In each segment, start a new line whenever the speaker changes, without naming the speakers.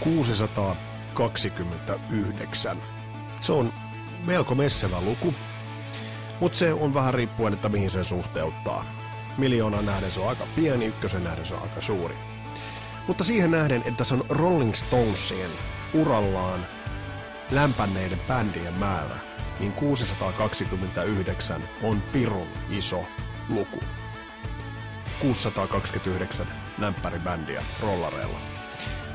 629. Se on melko messevä luku, mutta se on vähän riippuen, että mihin se suhteuttaa. Miljoonan nähden se on aika pieni, ykkösen nähden se on aika suuri. Mutta siihen nähden, että se on Rolling Stonesien urallaan lämpänneiden bändien määrä, niin 629 on pirun iso luku. 629 lämpäribändiä rollareilla.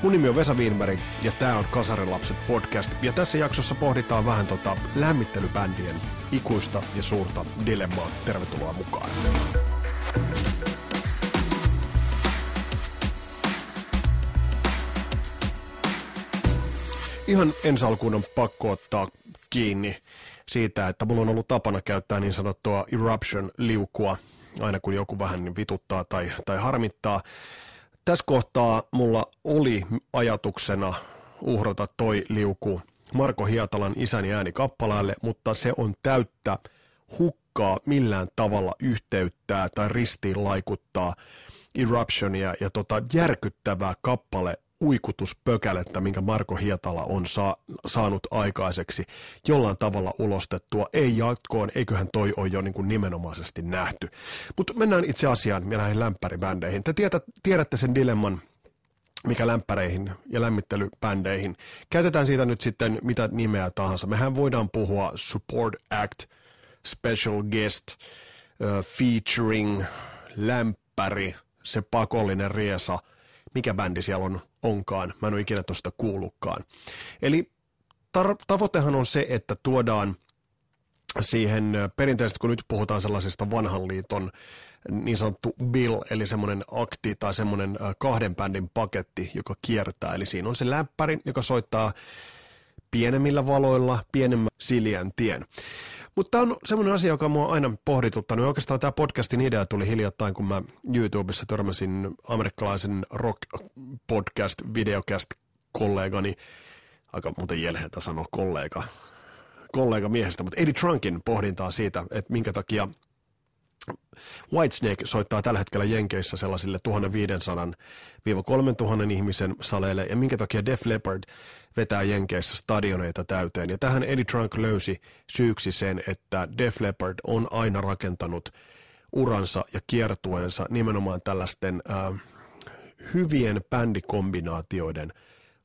Mun nimi on Vesa Wienberg ja tää on Kasarilapset podcast. Ja tässä jaksossa pohditaan vähän tota lämmittelybändien ikuista ja suurta dilemmaa. Tervetuloa mukaan. Ihan ensi alkuun on pakko ottaa kiinni siitä, että mulla on ollut tapana käyttää niin sanottua eruption-liukua aina kun joku vähän niin vituttaa tai, tai harmittaa. Tässä kohtaa mulla oli ajatuksena uhrata toi liuku Marko Hietalan isäni ääni kappaleelle, mutta se on täyttä hukkaa millään tavalla yhteyttää tai ristiin laikuttaa Eruptionia ja tota järkyttävää kappale uikutuspökälettä, minkä Marko Hietala on saa, saanut aikaiseksi jollain tavalla ulostettua. Ei jatkoon, eiköhän toi ole jo niin kuin nimenomaisesti nähty. Mutta mennään itse asiaan ja näihin lämpäribändeihin. Te tiedät, tiedätte sen dilemman, mikä lämpäreihin ja lämmittelybändeihin. Käytetään siitä nyt sitten mitä nimeä tahansa. Mehän voidaan puhua support act, special guest, uh, featuring, lämpäri, se pakollinen riesa – mikä bändi siellä on, onkaan. Mä en ole ikinä tuosta kuullutkaan. Eli tar- tavoitehan on se, että tuodaan siihen perinteisesti, kun nyt puhutaan sellaisesta vanhan liiton niin sanottu bill, eli semmoinen akti tai semmoinen kahden bändin paketti, joka kiertää. Eli siinä on se läppäri, joka soittaa pienemmillä valoilla, pienemmän siljän tien. Mutta tämä on semmoinen asia, joka mua on aina pohdituttanut. Oikeastaan tämä podcastin idea tuli hiljattain, kun mä YouTubessa törmäsin amerikkalaisen rock podcast, videocast kollegani, aika muuten jelheitä sanoa kollega, kollega miehestä, mutta Eddie Trunkin pohdintaa siitä, että minkä takia Whitesnake soittaa tällä hetkellä Jenkeissä sellaisille 1500-3000 ihmisen saleille, ja minkä takia Def Leppard vetää Jenkeissä stadioneita täyteen. Ja tähän Eddie Trunk löysi syyksi sen, että Def Leppard on aina rakentanut uransa ja kiertueensa nimenomaan tällaisten äh, hyvien bändikombinaatioiden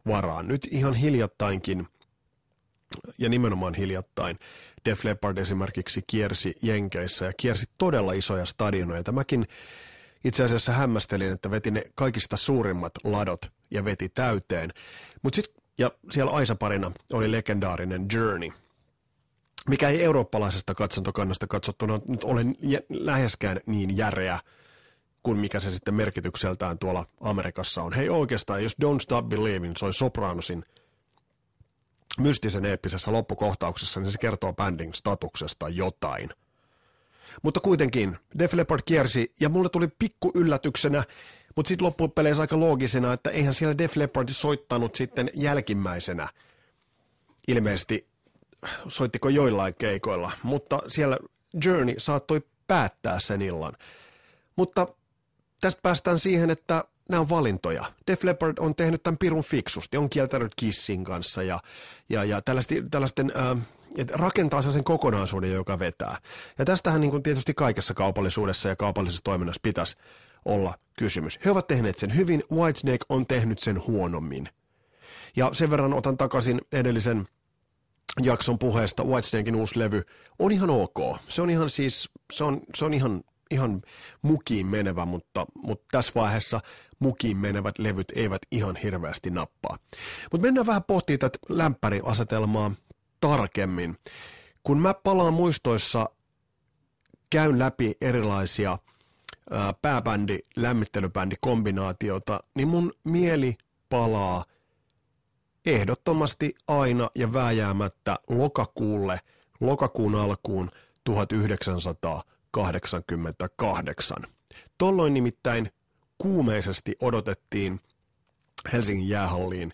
varaan. Nyt ihan hiljattainkin, ja nimenomaan hiljattain, Def Leppard esimerkiksi kiersi Jenkeissä ja kiersi todella isoja stadioneita. Mäkin itse asiassa hämmästelin, että veti ne kaikista suurimmat ladot ja veti täyteen. Mutta sitten, ja siellä Aisa-parina oli legendaarinen Journey, mikä ei eurooppalaisesta katsantokannasta katsottuna nyt ole läheskään niin järeä kuin mikä se sitten merkitykseltään tuolla Amerikassa on. Hei oikeastaan, jos Don't Stop Believing soi Sopranosin – mystisen eeppisessä loppukohtauksessa, niin se kertoo bändin statuksesta jotain. Mutta kuitenkin, Def Leppard kiersi, ja mulle tuli pikku yllätyksenä, mutta sitten loppupeleissä aika loogisena, että eihän siellä Def Leppard soittanut sitten jälkimmäisenä. Ilmeisesti soittiko joillain keikoilla, mutta siellä Journey saattoi päättää sen illan. Mutta tästä päästään siihen, että nämä on valintoja. Def Leppard on tehnyt tämän pirun fiksusti, on kieltänyt Kissin kanssa ja, ja, ja tällaisten, tällaisten äh, että rakentaa sen kokonaisuuden, joka vetää. Ja tästähän niin kuin tietysti kaikessa kaupallisuudessa ja kaupallisessa toiminnassa pitäisi olla kysymys. He ovat tehneet sen hyvin, Whitesnake on tehnyt sen huonommin. Ja sen verran otan takaisin edellisen jakson puheesta, Whitesnakein uusi levy on ihan ok. Se on ihan siis, se on, se on ihan ihan mukiin menevä, mutta, mutta tässä vaiheessa mukiin menevät levyt eivät ihan hirveästi nappaa. Mutta mennään vähän pohtimaan tätä lämpäriasetelmaa tarkemmin. Kun mä palaan muistoissa, käyn läpi erilaisia ää, pääbändi, lämmittelybändi kombinaatiota, niin mun mieli palaa ehdottomasti aina ja vääjäämättä lokakuulle, lokakuun alkuun 1900 1988. Tolloin nimittäin kuumeisesti odotettiin Helsingin jäähalliin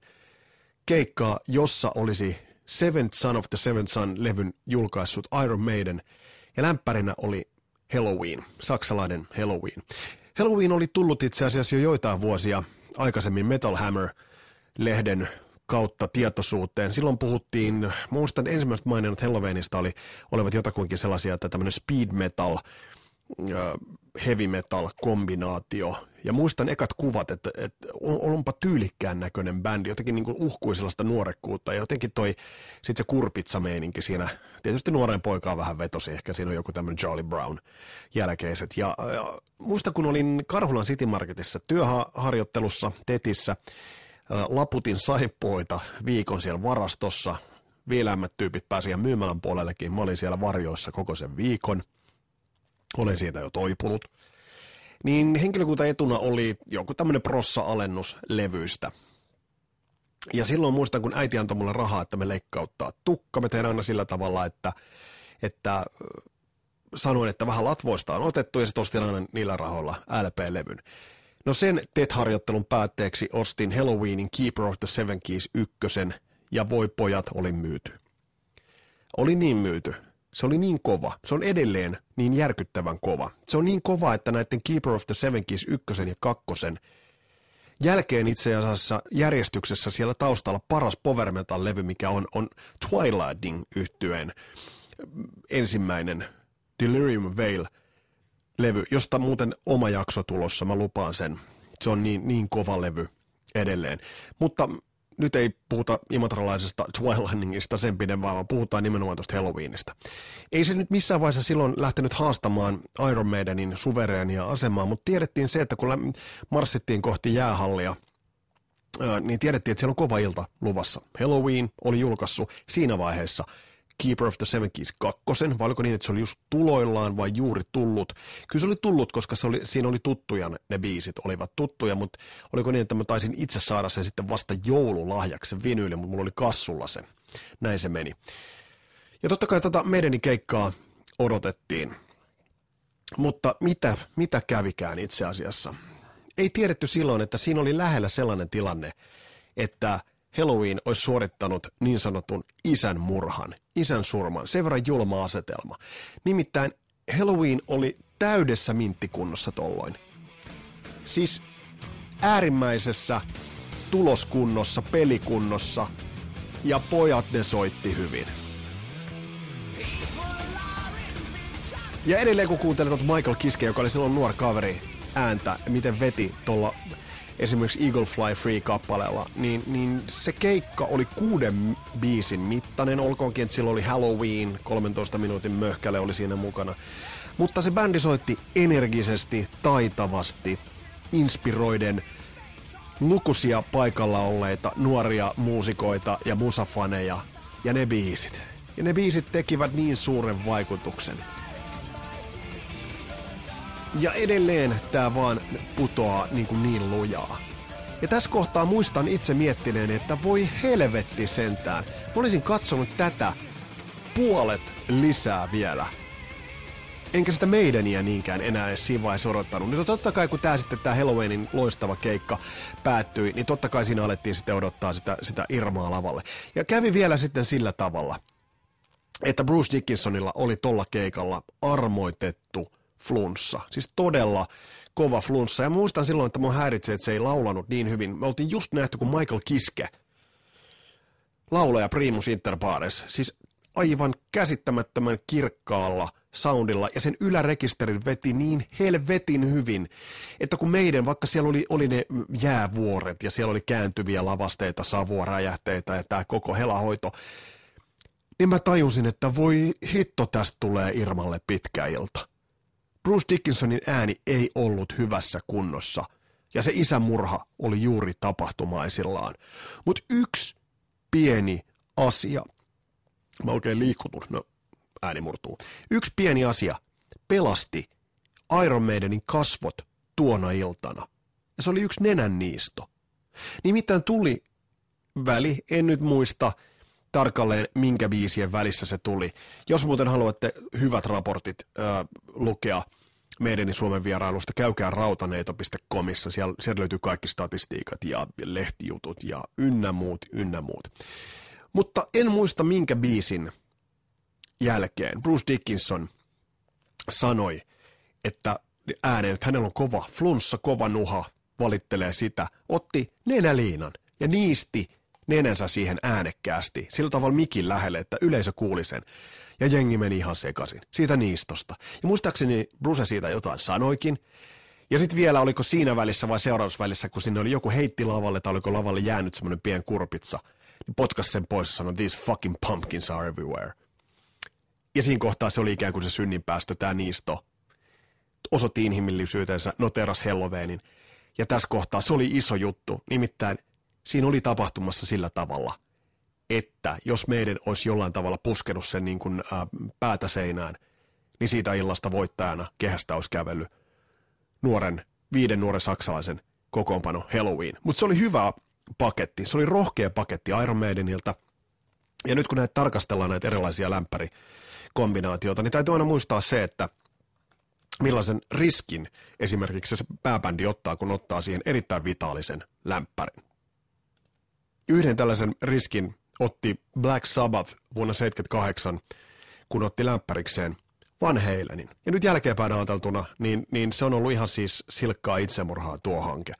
keikkaa, jossa olisi Seventh Son of the Seventh Son-levyn julkaissut Iron Maiden, ja lämpärinä oli Halloween, saksalainen Halloween. Halloween oli tullut itse asiassa jo joitain vuosia aikaisemmin Metal Hammer lehden kautta tietoisuuteen. Silloin puhuttiin, muistan ensimmäiset maininnat Halloweenista oli, olivat jotakuinkin sellaisia, että tämmöinen speed metal, heavy metal kombinaatio. Ja muistan ekat kuvat, että, että onpa tyylikkään näköinen bändi, jotenkin niin kuin uhkui sellaista nuorekkuutta ja jotenkin toi sit se kurpitsa-meininki siinä. Tietysti nuoren poikaa vähän vetosi, ehkä siinä on joku tämmöinen Charlie Brown jälkeiset. Ja, ja muista kun olin Karhulan City Marketissa työharjoittelussa Tetissä, laputin saippuita viikon siellä varastossa. Viiläimmät tyypit pääsivät myymälän puolellekin. Mä olin siellä varjoissa koko sen viikon. Olen siitä jo toipunut. Niin henkilökunta etuna oli joku tämmöinen prossa-alennus levyistä. Ja silloin muistan, kun äiti antoi mulle rahaa, että me leikkauttaa tukka. Me tehdään aina sillä tavalla, että, että sanoin, että vähän latvoista on otettu ja sitten ostin aina niillä rahoilla LP-levyn. No sen TET-harjoittelun päätteeksi ostin Halloweenin Keeper of the Seven Keys ykkösen ja voi pojat oli myyty. Oli niin myyty. Se oli niin kova. Se on edelleen niin järkyttävän kova. Se on niin kova, että näiden Keeper of the Seven Keys ykkösen ja kakkosen jälkeen itse asiassa järjestyksessä siellä taustalla paras power metal-levy, mikä on, on Twilighting yhtyeen ensimmäinen Delirium Veil – levy, josta muuten oma jakso tulossa, mä lupaan sen. Se on niin, niin kova levy edelleen. Mutta nyt ei puhuta imatralaisesta Twilightningista sen pidemmän, vaan puhutaan nimenomaan tuosta Halloweenista. Ei se nyt missään vaiheessa silloin lähtenyt haastamaan Iron Maidenin suvereenia asemaa, mutta tiedettiin se, että kun marssittiin kohti jäähallia, niin tiedettiin, että siellä on kova ilta luvassa. Halloween oli julkaissut siinä vaiheessa – Keeper of the Seven Keys kakkosen, vai oliko niin, että se oli just tuloillaan vai juuri tullut? Kyllä se oli tullut, koska se oli, siinä oli tuttuja ne, biisit, olivat tuttuja, mutta oliko niin, että mä taisin itse saada sen sitten vasta joululahjaksi, se vinyyli, mutta mulla oli kassulla se. Näin se meni. Ja totta kai tätä meidänin keikkaa odotettiin. Mutta mitä, mitä kävikään itse asiassa? Ei tiedetty silloin, että siinä oli lähellä sellainen tilanne, että – Halloween olisi suorittanut niin sanotun isän murhan, isän surman, sen verran julma asetelma. Nimittäin Halloween oli täydessä minttikunnossa tolloin. Siis äärimmäisessä tuloskunnossa, pelikunnossa ja pojat ne soitti hyvin. Ja edelleen kun kuuntelet Michael Kiske, joka oli silloin nuori kaveri, ääntä, miten veti tuolla esimerkiksi Eagle Fly Free-kappaleella, niin, niin se keikka oli kuuden biisin mittainen, olkoonkin, että sillä oli Halloween, 13 minuutin möhkäle oli siinä mukana. Mutta se bändi soitti energisesti, taitavasti, inspiroiden lukuisia paikalla olleita nuoria muusikoita ja musafaneja ja ne biisit. Ja ne biisit tekivät niin suuren vaikutuksen. Ja edelleen tämä vaan putoaa niin, kuin niin lujaa. Ja tässä kohtaa muistan itse miettineen, että voi helvetti sentään. Mä olisin katsonut tätä puolet lisää vielä. Enkä sitä meidäniä niinkään enää edes siinä vaiheessa odottanut. Niin totta kai kun tämä sitten tämä Halloweenin loistava keikka päättyi, niin totta kai siinä alettiin sitten odottaa sitä, sitä Irmaa lavalle. Ja kävi vielä sitten sillä tavalla, että Bruce Dickinsonilla oli tolla keikalla armoitettu flunssa. Siis todella kova flunssa. Ja muistan silloin, että mun häiritsee, että se ei laulanut niin hyvin. Me oltiin just nähty, kun Michael Kiske, laulaja Primus Inter Pares, siis aivan käsittämättömän kirkkaalla soundilla ja sen ylärekisterin veti niin helvetin hyvin, että kun meidän, vaikka siellä oli, oli ne jäävuoret ja siellä oli kääntyviä lavasteita, savua, räjähteitä ja tämä koko helahoito, niin mä tajusin, että voi hitto, tästä tulee Irmalle pitkä ilta. Bruce Dickinsonin ääni ei ollut hyvässä kunnossa, ja se isämurha oli juuri tapahtumaisillaan. Mutta yksi pieni asia, mä oikein liikutun, no ääni murtuu. Yksi pieni asia pelasti Iron Maidenin kasvot tuona iltana. Ja se oli yksi nenän niisto. Nimittäin tuli väli, en nyt muista tarkalleen minkä biisien välissä se tuli. Jos muuten haluatte hyvät raportit äh, lukea – meidän Suomen vierailusta, käykää rautaneito.comissa, siellä, siellä löytyy kaikki statistiikat ja lehtijutut ja ynnä muut, ynnä muut. Mutta en muista minkä biisin jälkeen Bruce Dickinson sanoi, että ääneen, että hänellä on kova flunssa, kova nuha, valittelee sitä, otti nenäliinan ja niisti nenänsä siihen äänekkäästi, sillä tavalla mikin lähelle, että yleisö kuuli sen. Ja jengi meni ihan sekaisin, siitä niistosta. Ja muistaakseni Bruce siitä jotain sanoikin. Ja sitten vielä, oliko siinä välissä vai seurausvälissä, kun sinne oli joku heitti lavalle, tai oliko lavalle jäänyt semmoinen pien kurpitsa, niin potkas sen pois ja sanoi, these fucking pumpkins are everywhere. Ja siinä kohtaa se oli ikään kuin se synninpäästö, tämä niisto. Osoitti inhimillisyytensä, noteras Halloweenin. Ja tässä kohtaa se oli iso juttu. Nimittäin siinä oli tapahtumassa sillä tavalla, että jos meidän olisi jollain tavalla puskenut sen niin kuin, ää, päätä seinään, niin siitä illasta voittajana kehästä olisi kävellyt nuoren, viiden nuoren saksalaisen kokoonpano Halloween. Mutta se oli hyvä paketti, se oli rohkea paketti Iron Maidenilta. Ja nyt kun näitä tarkastellaan näitä erilaisia lämpärikombinaatioita, niin täytyy aina muistaa se, että millaisen riskin esimerkiksi se pääbändi ottaa, kun ottaa siihen erittäin vitaalisen lämpärin. Yhden tällaisen riskin otti Black Sabbath vuonna 1978, kun otti lämpärikseen Van Halenin. Ja nyt jälkeenpäin ajateltuna, niin, niin se on ollut ihan siis silkkaa itsemurhaa tuo hanke.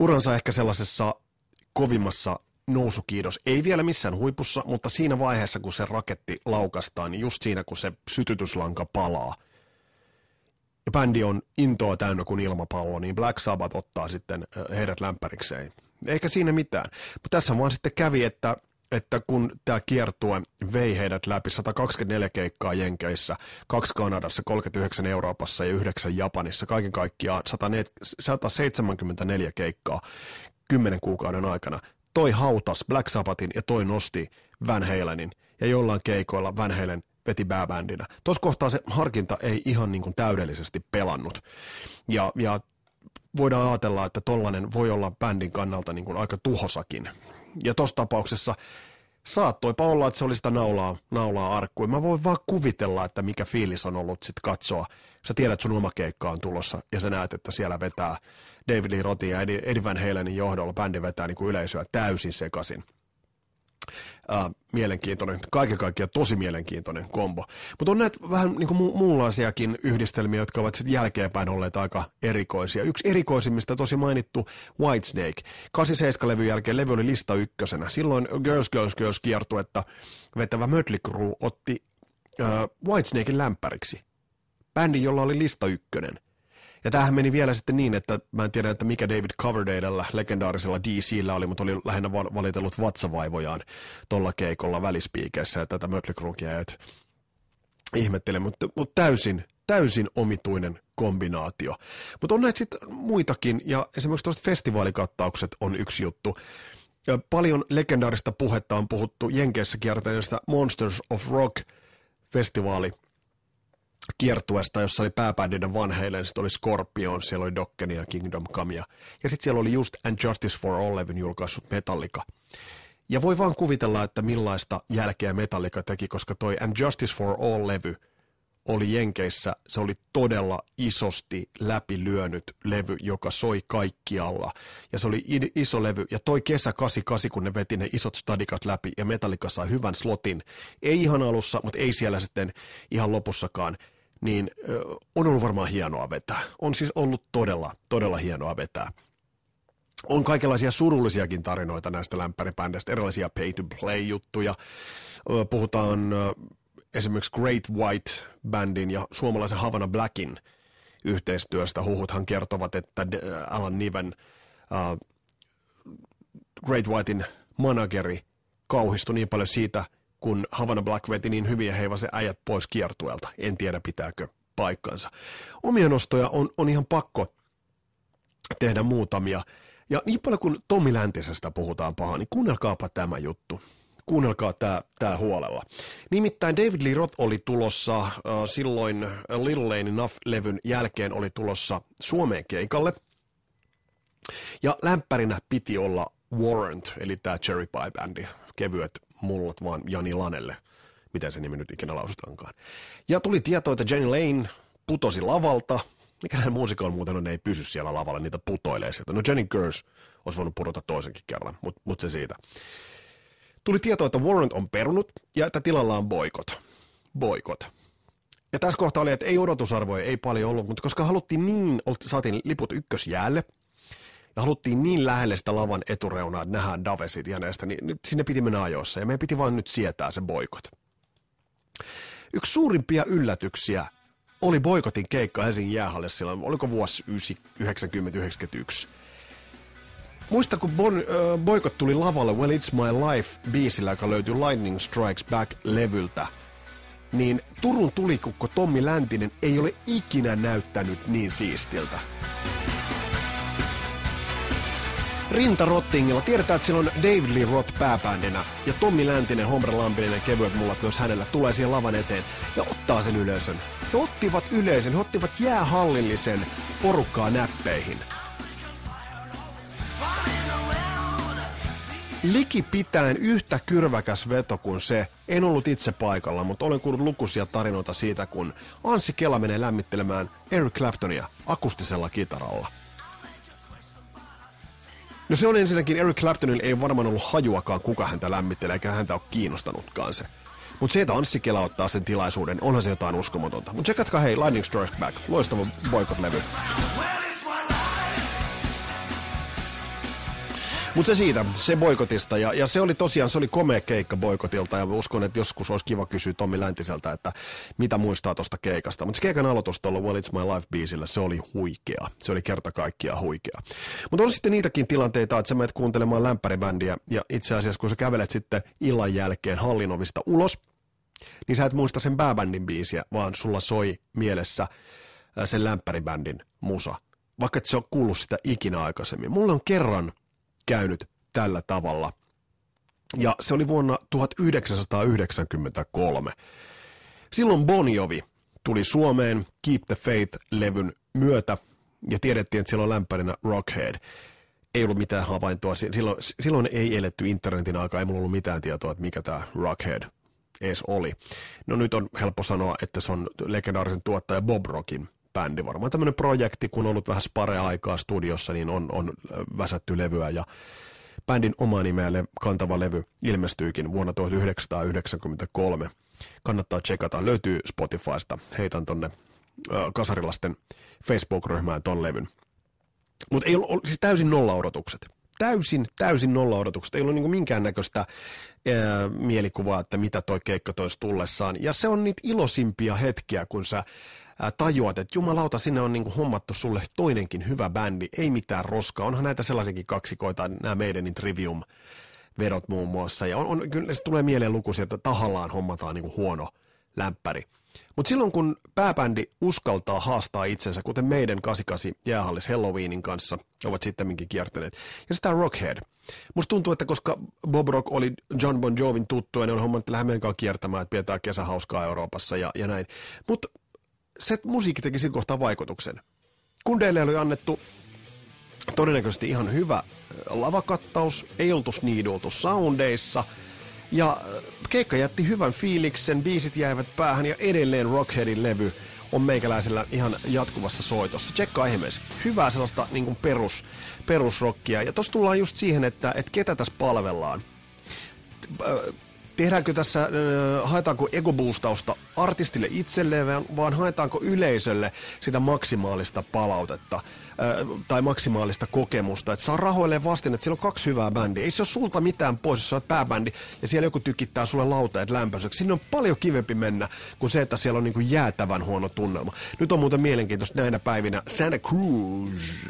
Uransa ehkä sellaisessa kovimmassa nousukiidos, ei vielä missään huipussa, mutta siinä vaiheessa, kun se raketti laukastaan, niin just siinä, kun se sytytyslanka palaa, ja bändi on intoa täynnä kuin ilmapallo, niin Black Sabbath ottaa sitten heidät lämpärikseen. Eikä siinä mitään. Mutta tässä vaan sitten kävi, että että kun tämä kiertue vei heidät läpi 124 keikkaa Jenkeissä, kaksi Kanadassa, 39 Euroopassa ja 9 Japanissa, kaiken kaikkiaan 174 keikkaa 10 kuukauden aikana, toi hautas Black Sabbathin ja toi nosti Van Halenin. Ja jollain keikoilla Van Halen veti bääbändinä. Tuossa kohtaa se harkinta ei ihan niin kuin täydellisesti pelannut. Ja, ja voidaan ajatella, että tollainen voi olla bändin kannalta niin kuin aika tuhosakin ja tuossa tapauksessa saattoipa olla, että se oli sitä naulaa, naulaa arkkuun. Mä voin vaan kuvitella, että mikä fiilis on ollut sitten katsoa. Sä tiedät, sun oma keikka on tulossa ja sä näet, että siellä vetää David Lee Rotin ja Eddie Van Halenin johdolla bändi vetää niin kuin yleisöä täysin sekaisin äh, mielenkiintoinen, kaiken kaikkiaan tosi mielenkiintoinen kombo. Mutta on näitä vähän niin kuin mu- muunlaisiakin yhdistelmiä, jotka ovat sitten jälkeenpäin olleet aika erikoisia. Yksi erikoisimmista tosi mainittu Whitesnake. 87-levyn jälkeen levy oli lista ykkösenä. Silloin Girls Girls Girls kiertuetta vetävä Mötley Crue otti äh, Whitesnakein lämpäriksi. Bändi, jolla oli lista ykkönen. Ja tämähän meni vielä sitten niin, että mä en tiedä, että mikä David Coverdalella, legendaarisella DCllä oli, mutta oli lähinnä valitellut vatsavaivojaan tuolla keikolla välispiikeissä, ja tätä Mötley että ihmettelen, mutta, mutta täysin, täysin omituinen kombinaatio. Mutta on näitä sitten muitakin, ja esimerkiksi tuosta festivaalikattaukset on yksi juttu. Paljon legendaarista puhetta on puhuttu Jenkeissä kiertäneestä Monsters of Rock festivaali kiertuesta, jossa oli pääbändinen vanheille, sitten oli Scorpion, siellä oli Dokken ja Kingdom Come, ja, ja sitten siellä oli just And Justice for All levyn julkaissut Metallica. Ja voi vaan kuvitella, että millaista jälkeä Metallica teki, koska toi And Justice for All-levy oli Jenkeissä, se oli todella isosti läpilyönyt levy, joka soi kaikkialla. Ja se oli iso levy, ja toi kesä 88, kun ne veti ne isot stadikat läpi, ja Metallica sai hyvän slotin, ei ihan alussa, mutta ei siellä sitten ihan lopussakaan, niin on ollut varmaan hienoa vetää. On siis ollut todella, todella hienoa vetää. On kaikenlaisia surullisiakin tarinoita näistä lämpäribändeistä, erilaisia pay-to-play-juttuja. Puhutaan esimerkiksi Great White-bändin ja suomalaisen Havana Blackin yhteistyöstä. Huhuthan kertovat, että Alan Niven Great Whitein manageri kauhistui niin paljon siitä, kun Havana Black veti niin hyviä heivasen äijät pois kiertuelta. En tiedä, pitääkö paikkansa. Omia nostoja on, on ihan pakko tehdä muutamia. Ja niin paljon kuin Tommi Läntisestä puhutaan pahaa, niin kuunnelkaapa tämä juttu. Kuunnelkaa tämä tää huolella. Nimittäin David Lee Roth oli tulossa äh, silloin Little Lane Enough-levyn jälkeen oli tulossa Suomeen keikalle. Ja lämpärinä piti olla Warrant, eli tämä Cherry Pie-bändi. Kevyet mullat vaan Jani Lanelle, miten se nimi nyt ikinä lausutaankaan. Ja tuli tieto, että Jenny Lane putosi lavalta. Mikä muusikoilla muuten on, ne ei pysy siellä lavalla, niitä putoilee sieltä. No Jenny Gers olisi voinut pudota toisenkin kerran, mutta mut se siitä. Tuli tieto, että Warrant on perunut ja että tilalla on boikot. Boikot. Ja tässä kohtaa oli, että ei odotusarvoja, ei paljon ollut, mutta koska haluttiin niin, saatiin liput ykkösjäälle, ja haluttiin niin lähelle sitä lavan etureunaa, että nähdään Davesit ja näistä, niin sinne piti mennä ajoissa ja meidän piti vain nyt sietää se boikot. Yksi suurimpia yllätyksiä oli boikotin keikka Helsingin jäähallissa silloin, oliko vuosi 90-91. Muista, kun bon, äh, Boykot tuli lavalle Well It's My Life biisillä, joka löytyy Lightning Strikes Back-levyltä, niin Turun tulikukko Tommi Läntinen ei ole ikinä näyttänyt niin siistiltä. Rinta Rottingilla. Tiedetään, että siellä on David Lee Roth pääbändinä ja Tommi Läntinen, Hombre Lampinen kevyet mullat myös hänellä tulee siihen lavan eteen ja ottaa sen yleisön. He ottivat yleisön, he ottivat jäähallillisen porukkaa näppeihin. Liki pitäen yhtä kyrväkäs veto kuin se. En ollut itse paikalla, mutta olen kuullut lukuisia tarinoita siitä, kun Anssi Kela menee lämmittelemään Eric Claptonia akustisella kitaralla. No se on ensinnäkin, Eric Claptonilla ei varmaan ollut hajuakaan, kuka häntä lämmittelee, eikä häntä ole kiinnostanutkaan se. Mutta se, että Anssi Kela ottaa sen tilaisuuden, onhan se jotain uskomatonta. Mutta tsekatkaa hei, Lightning Strike Back, loistava boykot-levy. Mutta se siitä, se boikotista, ja, ja se oli tosiaan, se oli komea keikka boikotilta, ja uskon, että joskus olisi kiva kysyä Tommi Läntiseltä, että mitä muistaa tuosta keikasta. Mutta se keikan aloitus tuolla Well It's My Life-biisillä, se oli huikea. Se oli kerta kaikkiaan huikea. Mutta on sitten niitäkin tilanteita, että sä menet kuuntelemaan lämpäribändiä, ja itse asiassa kun sä kävelet sitten illan jälkeen hallinovista ulos, niin sä et muista sen pääbändin biisiä, vaan sulla soi mielessä sen lämpäribändin musa. Vaikka et se on kuullut sitä ikinä aikaisemmin. Mulla on kerran käynyt tällä tavalla. Ja se oli vuonna 1993. Silloin Bon Jovi tuli Suomeen Keep the Faith-levyn myötä ja tiedettiin, että siellä on lämpärinä Rockhead. Ei ollut mitään havaintoa. Silloin, silloin ei eletty internetin aikaa, ei mulla ollut mitään tietoa, että mikä tämä Rockhead edes oli. No nyt on helppo sanoa, että se on legendaarisen tuottaja Bob Rockin bändi. Varmaan tämmöinen projekti, kun on ollut vähän spare-aikaa studiossa, niin on, on väsätty levyä ja bändin oma nimeä kantava levy ilmestyykin vuonna 1993. Kannattaa tsekata, löytyy Spotifysta. Heitän tonne kasarilasten Facebook-ryhmään ton levyn. Mutta ei ollut, siis täysin nolla odotukset. Täysin, täysin nolla odotukset. Ei ollut niinku minkäännäköistä ää, mielikuvaa, että mitä toi keikka toisi tullessaan. Ja se on niitä ilosimpia hetkiä, kun sä tajuat, että jumalauta, sinne on niinku hommattu sulle toinenkin hyvä bändi, ei mitään roskaa. Onhan näitä sellaisiakin kaksikoita, nämä meidän Trivium vedot muun muassa. Ja on, on, kyllä se tulee mieleen lukuisia, että tahallaan hommataan niinku huono lämpäri. Mutta silloin kun pääbändi uskaltaa haastaa itsensä, kuten meidän 88 jäähallis Halloweenin kanssa ovat sittemminkin kiertäneet, ja sitä Rockhead. Musta tuntuu, että koska Bob Rock oli John Bon Jovin tuttu, ja ne on hommannut lähden kiertämään, että pidetään kesähauskaa Euroopassa ja, ja näin. Mutta se musiikki teki siitä kohtaa vaikutuksen. Kundeille oli annettu todennäköisesti ihan hyvä lavakattaus, ei oltu sniidultu soundeissa, ja keikka jätti hyvän fiiliksen, biisit jäivät päähän ja edelleen Rockheadin levy on meikäläisellä ihan jatkuvassa soitossa. Tsekkaa ihmeessä. Hyvää sellaista niin kuin perus, perusrockia. Ja tossa tullaan just siihen, että, että ketä tässä palvellaan tehdäänkö tässä, haetaanko egoboostausta artistille itselleen, vaan haetaanko yleisölle sitä maksimaalista palautetta tai maksimaalista kokemusta, että saa rahoille vastin, että siellä on kaksi hyvää bändiä. Ei se ole sulta mitään pois, jos sä oot pääbändi ja siellä joku tykittää sulle lauteet lämpöiseksi. Sinne on paljon kivempi mennä kuin se, että siellä on niin kuin jäätävän huono tunnelma. Nyt on muuten mielenkiintoista näinä päivinä Santa Cruz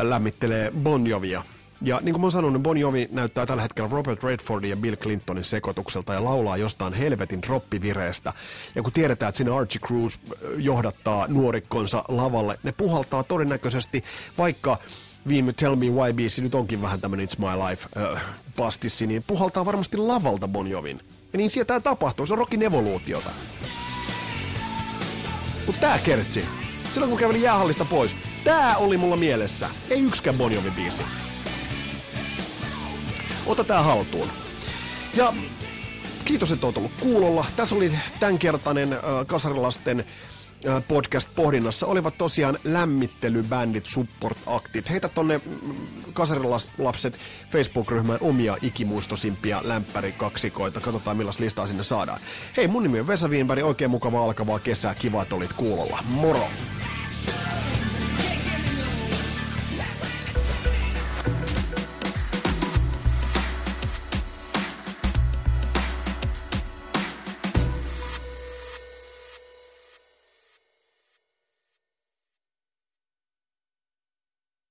lämmittelee Bon Jovia ja niin kuin mä oon sanonut, Bon Jovi näyttää tällä hetkellä Robert Redfordin ja Bill Clintonin sekoitukselta ja laulaa jostain helvetin droppivireestä. Ja kun tiedetään, että sinne Archie Cruz johdattaa nuorikkonsa lavalle, ne puhaltaa todennäköisesti, vaikka viime Tell Me Why biisi nyt onkin vähän tämmönen It's My Life äh, pastissi, niin puhaltaa varmasti lavalta Bon Jovin. Ja niin sieltä tapahtuu, se on rokin evoluutiota. Mutta tää kertsi, silloin kun kävelin jäähallista pois, tää oli mulla mielessä, ei yksikään Bon Jovi biisi ota tää haltuun. Ja kiitos, että oot ollut kuulolla. Tässä oli tämänkertainen äh, kasarilasten podcast pohdinnassa olivat tosiaan lämmittelybändit, support-aktit. Heitä tonne mm, kasarilapset Facebook-ryhmään omia ikimuistosimpia lämpärikaksikoita. Katsotaan millaista listaa sinne saadaan. Hei, mun nimi on Vesa Wienberg. Oikein mukavaa alkavaa kesää. Kiva, että olit kuulolla. Moro!